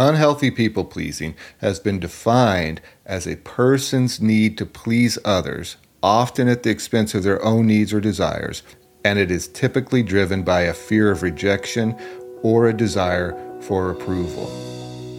Unhealthy people pleasing has been defined as a person's need to please others, often at the expense of their own needs or desires, and it is typically driven by a fear of rejection or a desire for approval.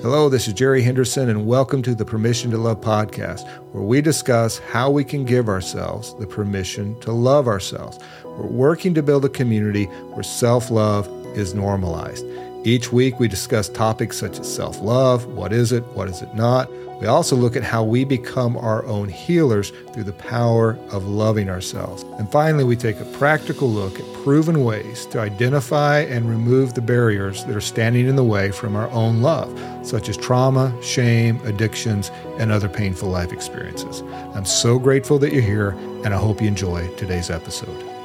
Hello, this is Jerry Henderson, and welcome to the Permission to Love podcast, where we discuss how we can give ourselves the permission to love ourselves. We're working to build a community where self love is normalized. Each week, we discuss topics such as self love what is it, what is it not. We also look at how we become our own healers through the power of loving ourselves. And finally, we take a practical look at proven ways to identify and remove the barriers that are standing in the way from our own love, such as trauma, shame, addictions, and other painful life experiences. I'm so grateful that you're here, and I hope you enjoy today's episode.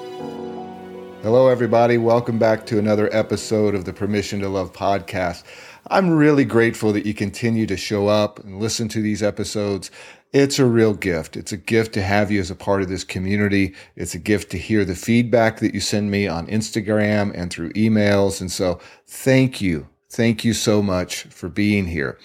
Hello, everybody. Welcome back to another episode of the Permission to Love podcast. I'm really grateful that you continue to show up and listen to these episodes. It's a real gift. It's a gift to have you as a part of this community. It's a gift to hear the feedback that you send me on Instagram and through emails. And so thank you. Thank you so much for being here.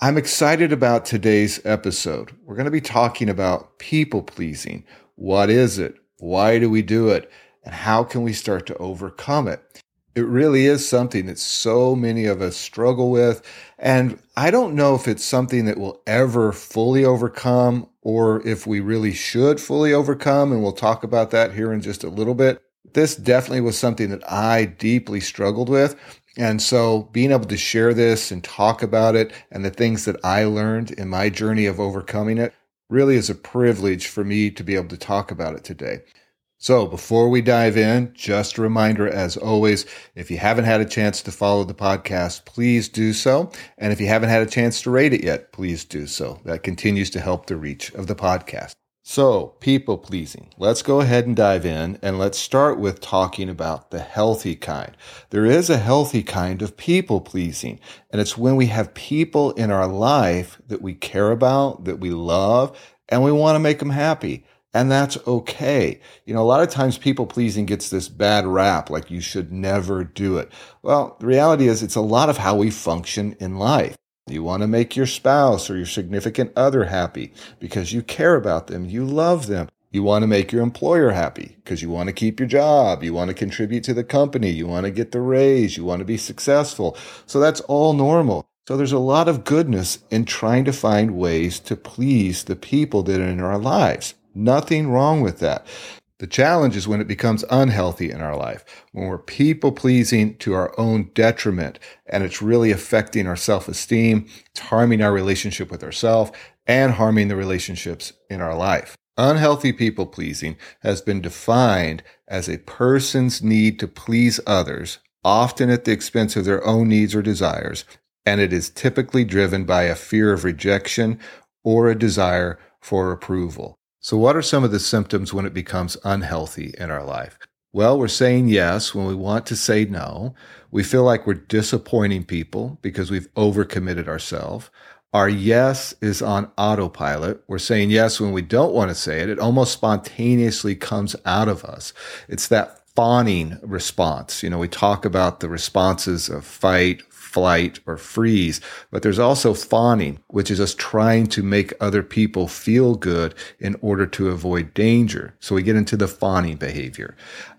I'm excited about today's episode. We're going to be talking about people pleasing. What is it? Why do we do it? And how can we start to overcome it? It really is something that so many of us struggle with. And I don't know if it's something that we'll ever fully overcome or if we really should fully overcome. And we'll talk about that here in just a little bit. This definitely was something that I deeply struggled with. And so being able to share this and talk about it and the things that I learned in my journey of overcoming it really is a privilege for me to be able to talk about it today. So before we dive in, just a reminder as always, if you haven't had a chance to follow the podcast, please do so. And if you haven't had a chance to rate it yet, please do so. That continues to help the reach of the podcast. So, people pleasing. Let's go ahead and dive in and let's start with talking about the healthy kind. There is a healthy kind of people pleasing, and it's when we have people in our life that we care about, that we love, and we want to make them happy. And that's okay. You know, a lot of times people pleasing gets this bad rap, like you should never do it. Well, the reality is it's a lot of how we function in life. You want to make your spouse or your significant other happy because you care about them. You love them. You want to make your employer happy because you want to keep your job. You want to contribute to the company. You want to get the raise. You want to be successful. So that's all normal. So there's a lot of goodness in trying to find ways to please the people that are in our lives. Nothing wrong with that. The challenge is when it becomes unhealthy in our life, when we're people pleasing to our own detriment, and it's really affecting our self esteem. It's harming our relationship with ourselves and harming the relationships in our life. Unhealthy people pleasing has been defined as a person's need to please others, often at the expense of their own needs or desires, and it is typically driven by a fear of rejection or a desire for approval. So, what are some of the symptoms when it becomes unhealthy in our life? Well, we're saying yes when we want to say no. We feel like we're disappointing people because we've overcommitted ourselves. Our yes is on autopilot. We're saying yes when we don't want to say it. It almost spontaneously comes out of us. It's that fawning response. You know, we talk about the responses of fight, flight, or freeze. But there's also fawning, which is us trying to make other people feel good in order to avoid danger. So we get into the fawning behavior.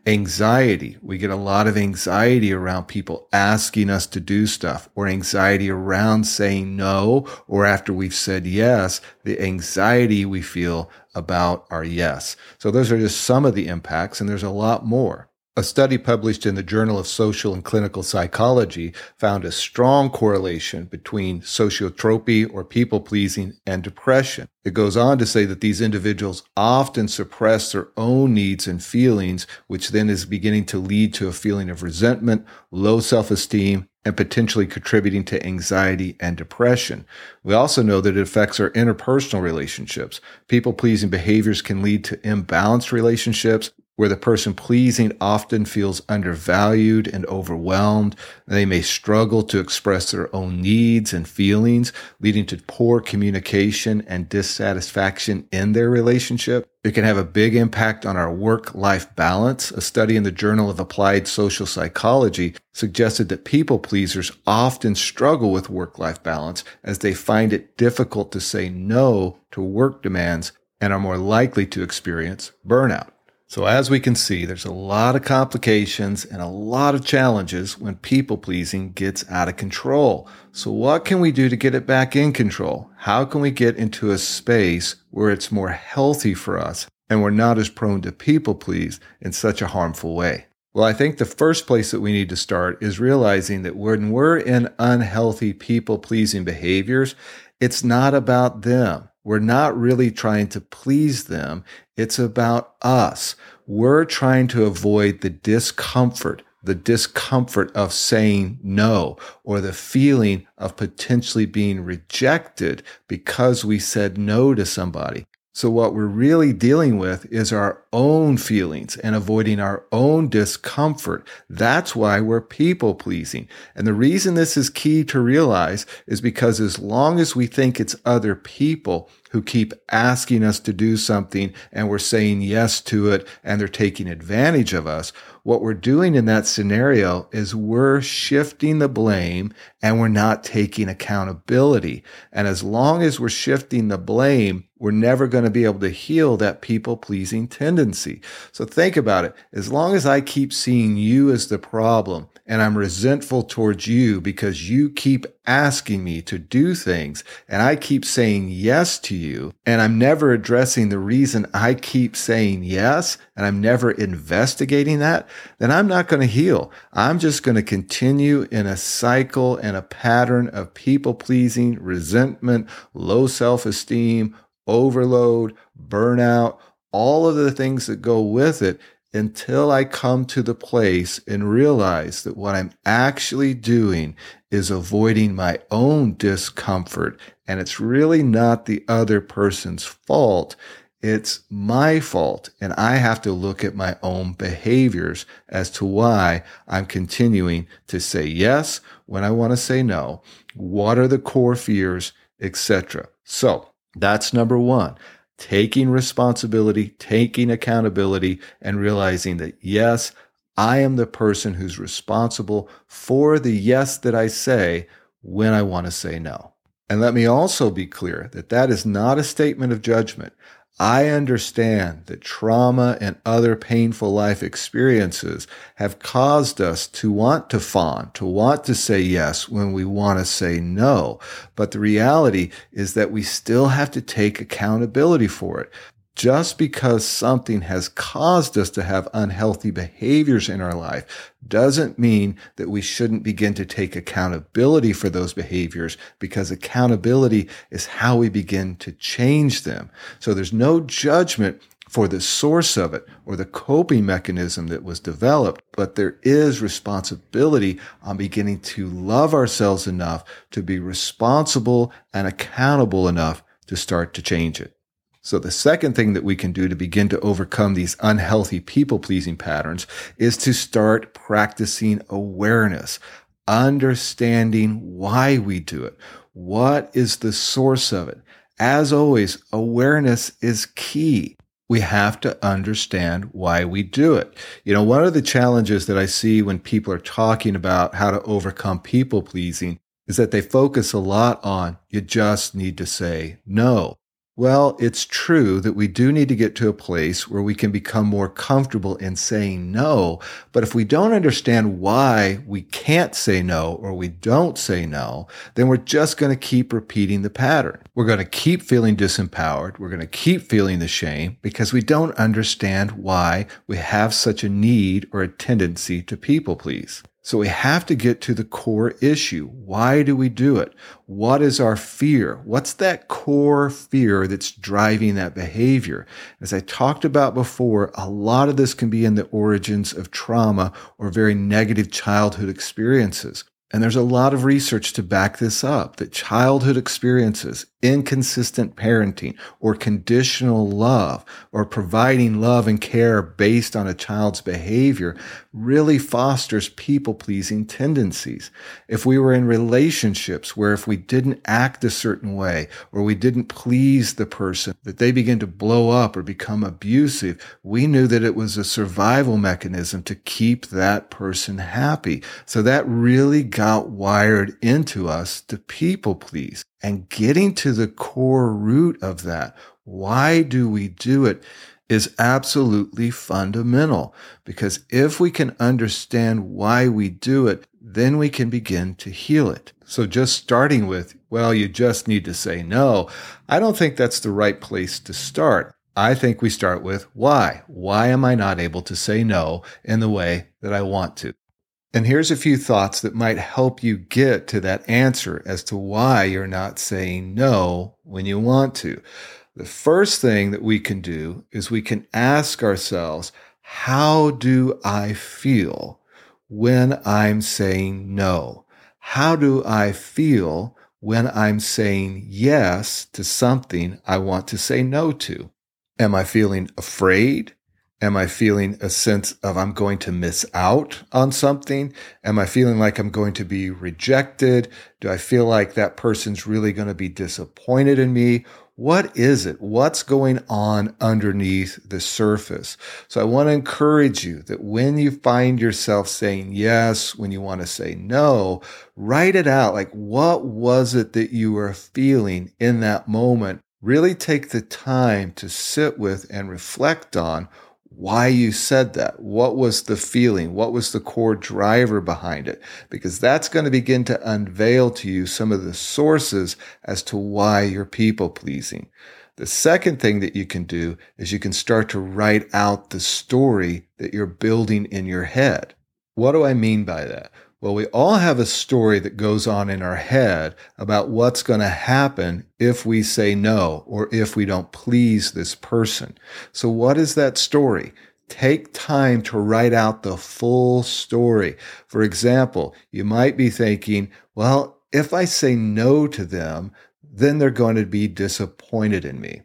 Anxiety. We get a lot of anxiety around people asking us to do stuff or anxiety around saying no or after we've said yes, the anxiety we feel about our yes. So those are just some of the impacts and there's a lot more. A study published in the Journal of Social and Clinical Psychology found a strong correlation between sociotropy or people pleasing and depression. It goes on to say that these individuals often suppress their own needs and feelings, which then is beginning to lead to a feeling of resentment, low self esteem, and potentially contributing to anxiety and depression. We also know that it affects our interpersonal relationships. People pleasing behaviors can lead to imbalanced relationships, where the person pleasing often feels undervalued and overwhelmed. They may struggle to express their own needs and feelings, leading to poor communication and dissatisfaction in their relationship. It can have a big impact on our work life balance. A study in the Journal of Applied Social Psychology suggested that people pleasers often struggle with work life balance as they find it difficult to say no to work demands and are more likely to experience burnout. So, as we can see, there's a lot of complications and a lot of challenges when people pleasing gets out of control. So, what can we do to get it back in control? How can we get into a space where it's more healthy for us and we're not as prone to people please in such a harmful way? Well, I think the first place that we need to start is realizing that when we're in unhealthy people pleasing behaviors, it's not about them. We're not really trying to please them. It's about us. We're trying to avoid the discomfort, the discomfort of saying no or the feeling of potentially being rejected because we said no to somebody. So, what we're really dealing with is our own feelings and avoiding our own discomfort. That's why we're people pleasing. And the reason this is key to realize is because as long as we think it's other people who keep asking us to do something and we're saying yes to it and they're taking advantage of us, what we're doing in that scenario is we're shifting the blame and we're not taking accountability. And as long as we're shifting the blame, we're never going to be able to heal that people pleasing tendency. So think about it. As long as I keep seeing you as the problem and I'm resentful towards you because you keep asking me to do things and I keep saying yes to you and I'm never addressing the reason I keep saying yes and I'm never investigating that, then I'm not going to heal. I'm just going to continue in a cycle and a pattern of people pleasing, resentment, low self esteem, overload, burnout, all of the things that go with it until I come to the place and realize that what I'm actually doing is avoiding my own discomfort. And it's really not the other person's fault. It's my fault. And I have to look at my own behaviors as to why I'm continuing to say yes when I want to say no. What are the core fears, etc. So that's number one taking responsibility, taking accountability, and realizing that, yes, I am the person who's responsible for the yes that I say when I want to say no. And let me also be clear that that is not a statement of judgment. I understand that trauma and other painful life experiences have caused us to want to fawn, to want to say yes when we want to say no. But the reality is that we still have to take accountability for it just because something has caused us to have unhealthy behaviors in our life doesn't mean that we shouldn't begin to take accountability for those behaviors because accountability is how we begin to change them. So there's no judgment for the source of it or the coping mechanism that was developed, but there is responsibility on beginning to love ourselves enough to be responsible and accountable enough to start to change it. So the second thing that we can do to begin to overcome these unhealthy people pleasing patterns is to start practicing awareness, understanding why we do it. What is the source of it? As always, awareness is key. We have to understand why we do it. You know, one of the challenges that I see when people are talking about how to overcome people pleasing is that they focus a lot on you just need to say no. Well, it's true that we do need to get to a place where we can become more comfortable in saying no. But if we don't understand why we can't say no or we don't say no, then we're just going to keep repeating the pattern. We're going to keep feeling disempowered. We're going to keep feeling the shame because we don't understand why we have such a need or a tendency to people please. So we have to get to the core issue. Why do we do it? What is our fear? What's that core fear that's driving that behavior? As I talked about before, a lot of this can be in the origins of trauma or very negative childhood experiences. And there's a lot of research to back this up that childhood experiences, inconsistent parenting or conditional love or providing love and care based on a child's behavior really fosters people pleasing tendencies. If we were in relationships where if we didn't act a certain way or we didn't please the person, that they begin to blow up or become abusive, we knew that it was a survival mechanism to keep that person happy. So that really got wired into us to people please and getting to the core root of that. Why do we do it? is absolutely fundamental because if we can understand why we do it, then we can begin to heal it. So just starting with, well, you just need to say no. I don't think that's the right place to start. I think we start with why. Why am I not able to say no in the way that I want to? And here's a few thoughts that might help you get to that answer as to why you're not saying no when you want to. The first thing that we can do is we can ask ourselves, how do I feel when I'm saying no? How do I feel when I'm saying yes to something I want to say no to? Am I feeling afraid? Am I feeling a sense of I'm going to miss out on something? Am I feeling like I'm going to be rejected? Do I feel like that person's really going to be disappointed in me? What is it? What's going on underneath the surface? So I want to encourage you that when you find yourself saying yes, when you want to say no, write it out. Like, what was it that you were feeling in that moment? Really take the time to sit with and reflect on why you said that. What was the feeling? What was the core driver behind it? Because that's going to begin to unveil to you some of the sources as to why you're people pleasing. The second thing that you can do is you can start to write out the story that you're building in your head. What do I mean by that? Well, we all have a story that goes on in our head about what's going to happen if we say no or if we don't please this person. So what is that story? Take time to write out the full story. For example, you might be thinking, well, if I say no to them, then they're going to be disappointed in me.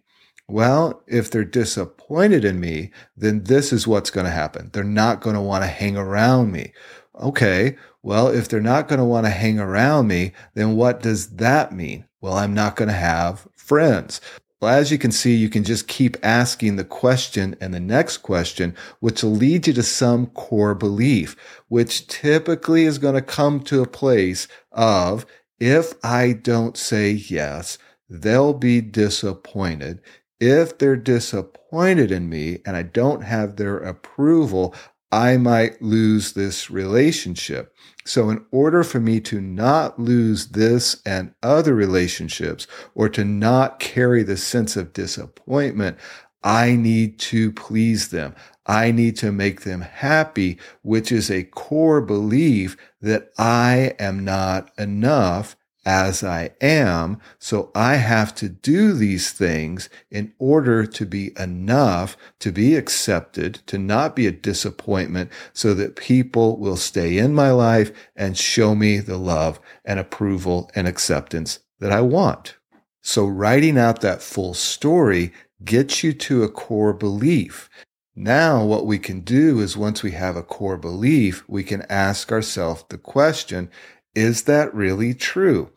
Well, if they're disappointed in me, then this is what's going to happen. They're not going to want to hang around me. Okay, well, if they're not going to want to hang around me, then what does that mean? Well, I'm not going to have friends. Well, as you can see, you can just keep asking the question and the next question, which will lead you to some core belief, which typically is going to come to a place of if I don't say yes, they'll be disappointed. If they're disappointed in me and I don't have their approval, I might lose this relationship. So, in order for me to not lose this and other relationships, or to not carry the sense of disappointment, I need to please them. I need to make them happy, which is a core belief that I am not enough as I am. So I have to do these things in order to be enough, to be accepted, to not be a disappointment so that people will stay in my life and show me the love and approval and acceptance that I want. So writing out that full story gets you to a core belief. Now, what we can do is once we have a core belief, we can ask ourselves the question, is that really true?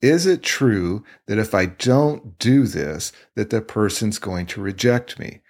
Is it true that if I don't do this, that the person's going to reject me?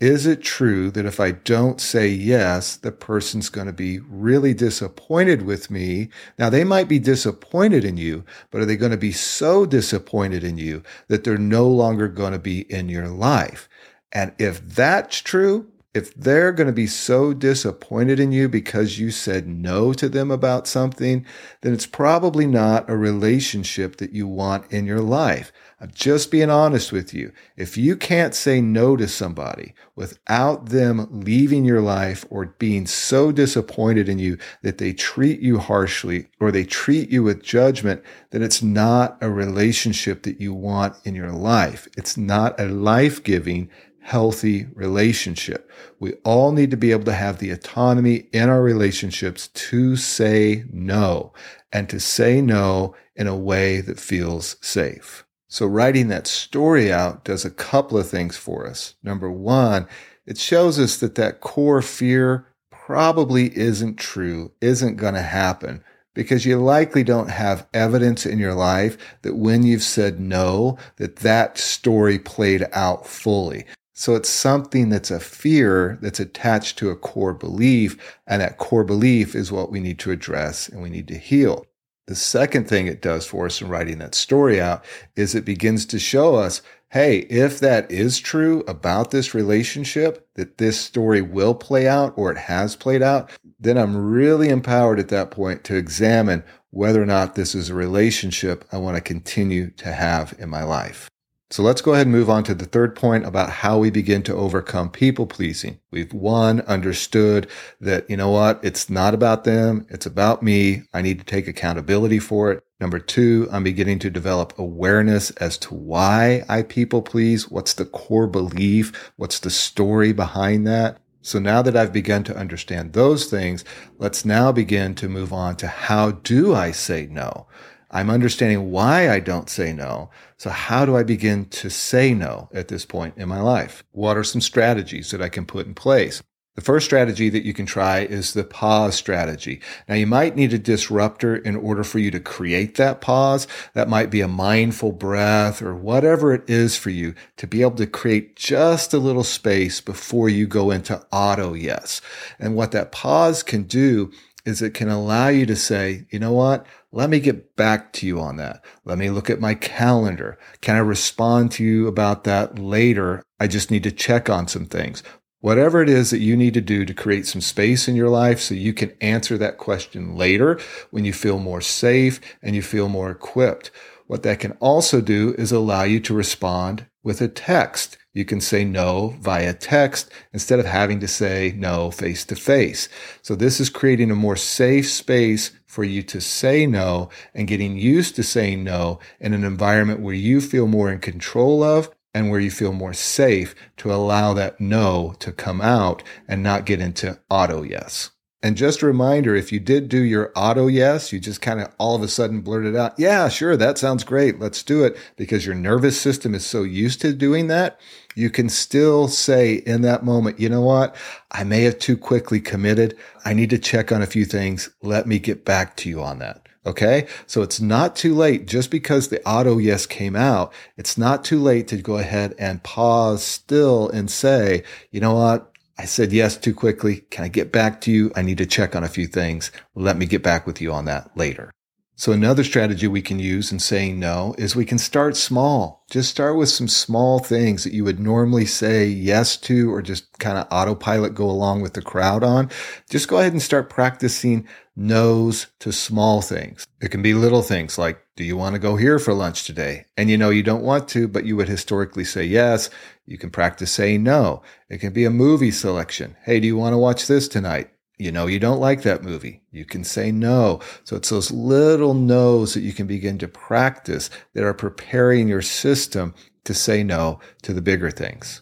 Is it true that if I don't say yes, the person's going to be really disappointed with me? Now, they might be disappointed in you, but are they going to be so disappointed in you that they're no longer going to be in your life? And if that's true, if they're going to be so disappointed in you because you said no to them about something, then it's probably not a relationship that you want in your life. I'm just being honest with you. If you can't say no to somebody without them leaving your life or being so disappointed in you that they treat you harshly or they treat you with judgment, then it's not a relationship that you want in your life. It's not a life giving healthy relationship. We all need to be able to have the autonomy in our relationships to say no and to say no in a way that feels safe. So writing that story out does a couple of things for us. Number one, it shows us that that core fear probably isn't true, isn't going to happen because you likely don't have evidence in your life that when you've said no, that that story played out fully. So it's something that's a fear that's attached to a core belief. And that core belief is what we need to address and we need to heal. The second thing it does for us in writing that story out is it begins to show us, hey, if that is true about this relationship, that this story will play out or it has played out, then I'm really empowered at that point to examine whether or not this is a relationship I want to continue to have in my life. So let's go ahead and move on to the third point about how we begin to overcome people pleasing. We've one, understood that, you know what? It's not about them. It's about me. I need to take accountability for it. Number two, I'm beginning to develop awareness as to why I people please. What's the core belief? What's the story behind that? So now that I've begun to understand those things, let's now begin to move on to how do I say no? I'm understanding why I don't say no. So how do I begin to say no at this point in my life? What are some strategies that I can put in place? The first strategy that you can try is the pause strategy. Now you might need a disruptor in order for you to create that pause. That might be a mindful breath or whatever it is for you to be able to create just a little space before you go into auto yes. And what that pause can do is it can allow you to say, you know what? Let me get back to you on that. Let me look at my calendar. Can I respond to you about that later? I just need to check on some things. Whatever it is that you need to do to create some space in your life so you can answer that question later when you feel more safe and you feel more equipped. What that can also do is allow you to respond with a text. You can say no via text instead of having to say no face to face. So this is creating a more safe space for you to say no and getting used to saying no in an environment where you feel more in control of and where you feel more safe to allow that no to come out and not get into auto yes. And just a reminder, if you did do your auto yes, you just kind of all of a sudden blurted out, yeah, sure, that sounds great. Let's do it because your nervous system is so used to doing that. You can still say in that moment, you know what? I may have too quickly committed. I need to check on a few things. Let me get back to you on that. Okay. So it's not too late just because the auto yes came out. It's not too late to go ahead and pause still and say, you know what? I said yes too quickly. Can I get back to you? I need to check on a few things. Let me get back with you on that later. So another strategy we can use in saying no is we can start small. Just start with some small things that you would normally say yes to or just kind of autopilot go along with the crowd on. Just go ahead and start practicing no's to small things. It can be little things like, do you want to go here for lunch today? And you know you don't want to, but you would historically say yes. You can practice saying no. It can be a movie selection. Hey, do you want to watch this tonight? You know you don't like that movie. You can say no. So it's those little no's that you can begin to practice that are preparing your system to say no to the bigger things.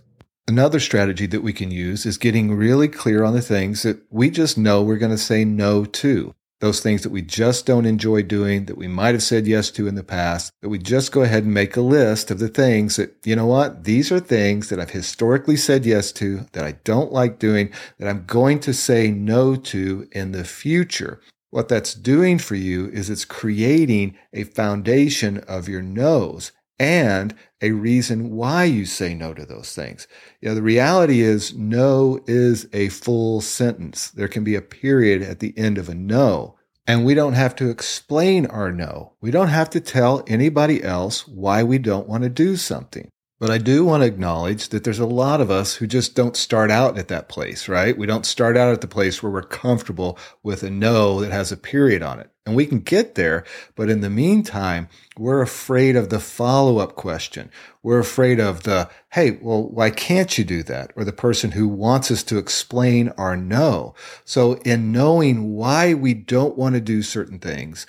Another strategy that we can use is getting really clear on the things that we just know we're going to say no to. Those things that we just don't enjoy doing, that we might have said yes to in the past, that we just go ahead and make a list of the things that, you know what, these are things that I've historically said yes to, that I don't like doing, that I'm going to say no to in the future. What that's doing for you is it's creating a foundation of your no's and a reason why you say no to those things. You know, the reality is no is a full sentence. There can be a period at the end of a no. And we don't have to explain our no. We don't have to tell anybody else why we don't want to do something. But I do want to acknowledge that there's a lot of us who just don't start out at that place, right? We don't start out at the place where we're comfortable with a no that has a period on it. And we can get there, but in the meantime, we're afraid of the follow up question. We're afraid of the, hey, well, why can't you do that? Or the person who wants us to explain our no. So in knowing why we don't want to do certain things,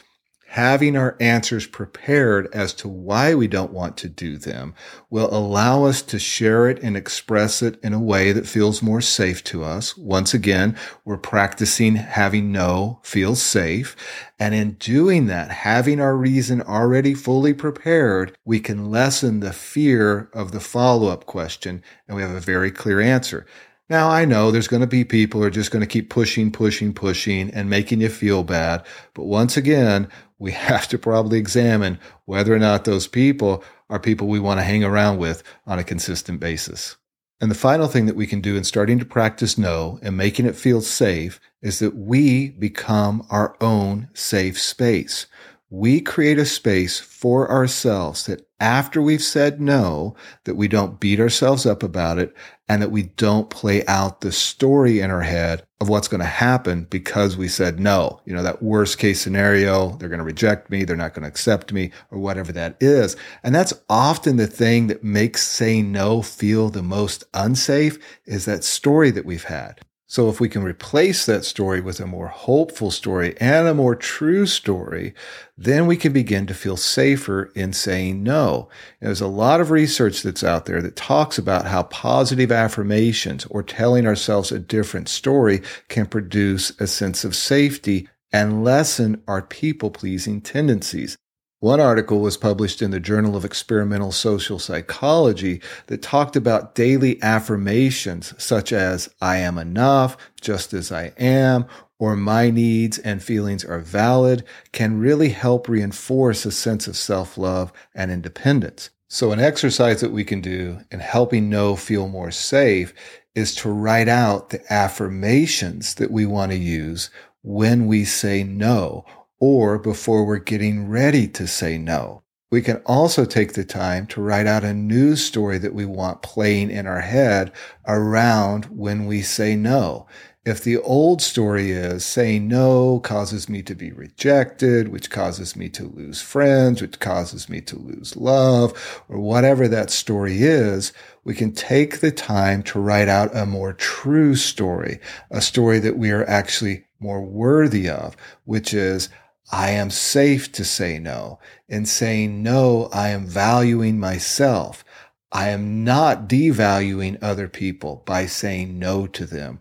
having our answers prepared as to why we don't want to do them will allow us to share it and express it in a way that feels more safe to us. Once again, we're practicing having no feel safe. And in doing that, having our reason already fully prepared, we can lessen the fear of the follow up question and we have a very clear answer. Now, I know there's going to be people who are just going to keep pushing, pushing, pushing and making you feel bad. But once again, we have to probably examine whether or not those people are people we want to hang around with on a consistent basis. And the final thing that we can do in starting to practice no and making it feel safe is that we become our own safe space we create a space for ourselves that after we've said no, that we don't beat ourselves up about it and that we don't play out the story in our head of what's going to happen because we said no. You know, that worst case scenario, they're going to reject me, they're not going to accept me or whatever that is. And that's often the thing that makes saying no feel the most unsafe is that story that we've had. So if we can replace that story with a more hopeful story and a more true story, then we can begin to feel safer in saying no. And there's a lot of research that's out there that talks about how positive affirmations or telling ourselves a different story can produce a sense of safety and lessen our people pleasing tendencies. One article was published in the Journal of Experimental Social Psychology that talked about daily affirmations such as, I am enough, just as I am, or my needs and feelings are valid can really help reinforce a sense of self love and independence. So, an exercise that we can do in helping No feel more safe is to write out the affirmations that we want to use when we say no or before we're getting ready to say no. We can also take the time to write out a news story that we want playing in our head around when we say no. If the old story is saying no causes me to be rejected, which causes me to lose friends, which causes me to lose love, or whatever that story is, we can take the time to write out a more true story, a story that we are actually more worthy of, which is, I am safe to say no. In saying no, I am valuing myself. I am not devaluing other people by saying no to them.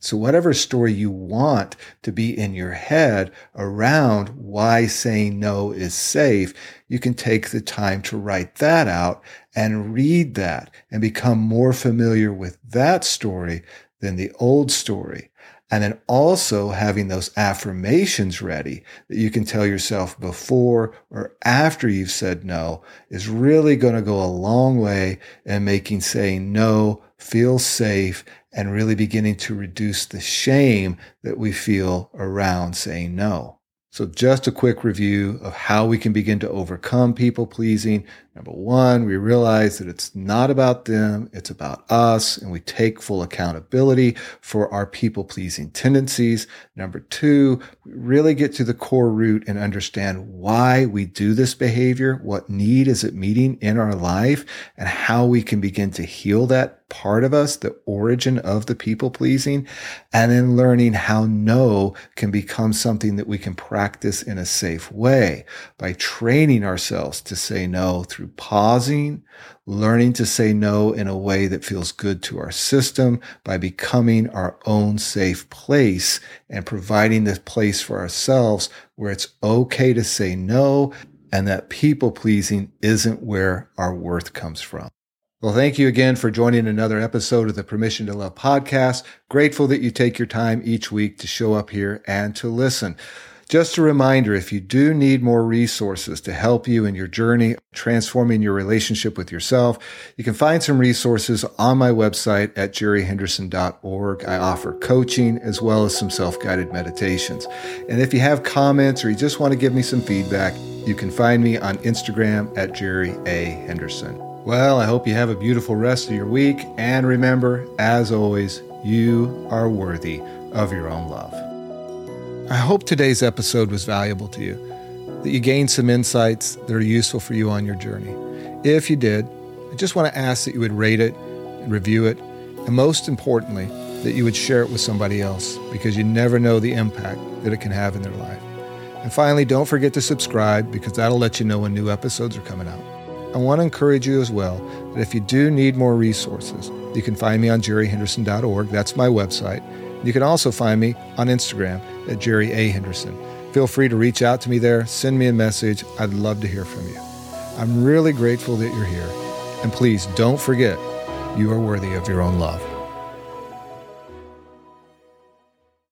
So whatever story you want to be in your head around why saying no is safe, you can take the time to write that out and read that and become more familiar with that story than the old story. And then also having those affirmations ready that you can tell yourself before or after you've said no is really going to go a long way in making saying no feel safe and really beginning to reduce the shame that we feel around saying no. So, just a quick review of how we can begin to overcome people pleasing. Number one, we realize that it's not about them, it's about us, and we take full accountability for our people pleasing tendencies. Number two, we really get to the core root and understand why we do this behavior, what need is it meeting in our life, and how we can begin to heal that part of us, the origin of the people pleasing, and then learning how no can become something that we can practice in a safe way by training ourselves to say no through pausing, learning to say no in a way that feels good to our system by becoming our own safe place and providing this place for ourselves where it's okay to say no and that people pleasing isn't where our worth comes from. Well, thank you again for joining another episode of the Permission to Love podcast. Grateful that you take your time each week to show up here and to listen. Just a reminder, if you do need more resources to help you in your journey transforming your relationship with yourself, you can find some resources on my website at jerryhenderson.org. I offer coaching as well as some self-guided meditations. And if you have comments or you just want to give me some feedback, you can find me on Instagram at Jerry A. Henderson. Well, I hope you have a beautiful rest of your week. And remember, as always, you are worthy of your own love. I hope today's episode was valuable to you, that you gained some insights that are useful for you on your journey. If you did, I just want to ask that you would rate it review it, and most importantly, that you would share it with somebody else because you never know the impact that it can have in their life. And finally, don't forget to subscribe because that'll let you know when new episodes are coming out. I want to encourage you as well that if you do need more resources, you can find me on jerryhenderson.org. That's my website. You can also find me on Instagram at Jerry A. Henderson. Feel free to reach out to me there, send me a message. I'd love to hear from you. I'm really grateful that you're here. And please don't forget, you are worthy of your own love.